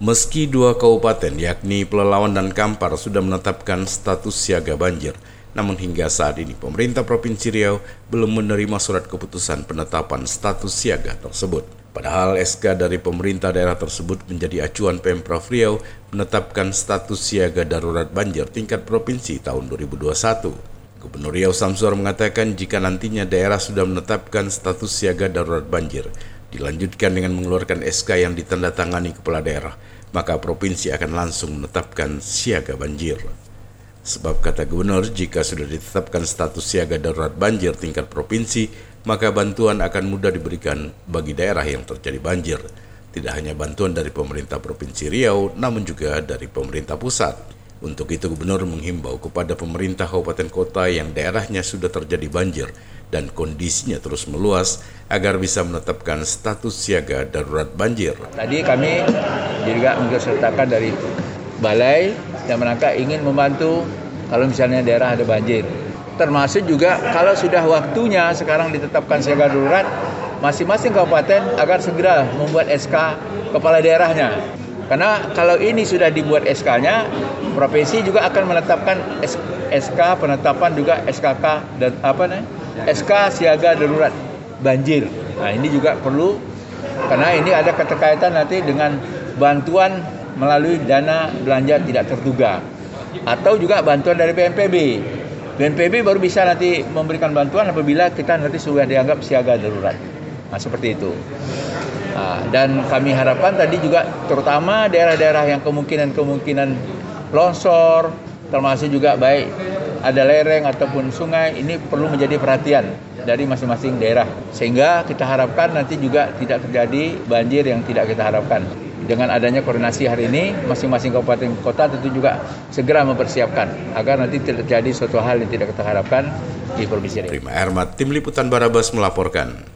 Meski dua kabupaten yakni Pelelawan dan Kampar sudah menetapkan status siaga banjir, namun hingga saat ini pemerintah Provinsi Riau belum menerima surat keputusan penetapan status siaga tersebut. Padahal SK dari pemerintah daerah tersebut menjadi acuan Pemprov Riau menetapkan status siaga darurat banjir tingkat provinsi tahun 2021. Gubernur Riau Samsuar mengatakan jika nantinya daerah sudah menetapkan status siaga darurat banjir, dilanjutkan dengan mengeluarkan SK yang ditandatangani kepala daerah, maka provinsi akan langsung menetapkan siaga banjir. Sebab kata gubernur, jika sudah ditetapkan status siaga darurat banjir tingkat provinsi, maka bantuan akan mudah diberikan bagi daerah yang terjadi banjir. Tidak hanya bantuan dari pemerintah Provinsi Riau, namun juga dari pemerintah pusat. Untuk itu gubernur menghimbau kepada pemerintah kabupaten kota yang daerahnya sudah terjadi banjir dan kondisinya terus meluas agar bisa menetapkan status siaga darurat banjir. Tadi kami juga mensertakan dari balai dan menangkap ingin membantu kalau misalnya daerah ada banjir. Termasuk juga kalau sudah waktunya sekarang ditetapkan siaga darurat, masing-masing kabupaten agar segera membuat SK kepala daerahnya. Karena kalau ini sudah dibuat SK-nya, provinsi juga akan menetapkan SK penetapan juga SKK dan apa nih? SK siaga darurat banjir. Nah, ini juga perlu karena ini ada keterkaitan nanti dengan bantuan melalui dana belanja tidak terduga atau juga bantuan dari BNPB. BNPB baru bisa nanti memberikan bantuan apabila kita nanti sudah dianggap siaga darurat. Nah, seperti itu. Nah, dan kami harapkan tadi juga terutama daerah-daerah yang kemungkinan-kemungkinan longsor, termasuk juga baik ada lereng ataupun sungai ini perlu menjadi perhatian dari masing-masing daerah sehingga kita harapkan nanti juga tidak terjadi banjir yang tidak kita harapkan. Dengan adanya koordinasi hari ini, masing-masing kabupaten kota tentu juga segera mempersiapkan agar nanti terjadi suatu hal yang tidak kita harapkan di provinsi ini. Prima Ermat, Tim Liputan Barabas melaporkan.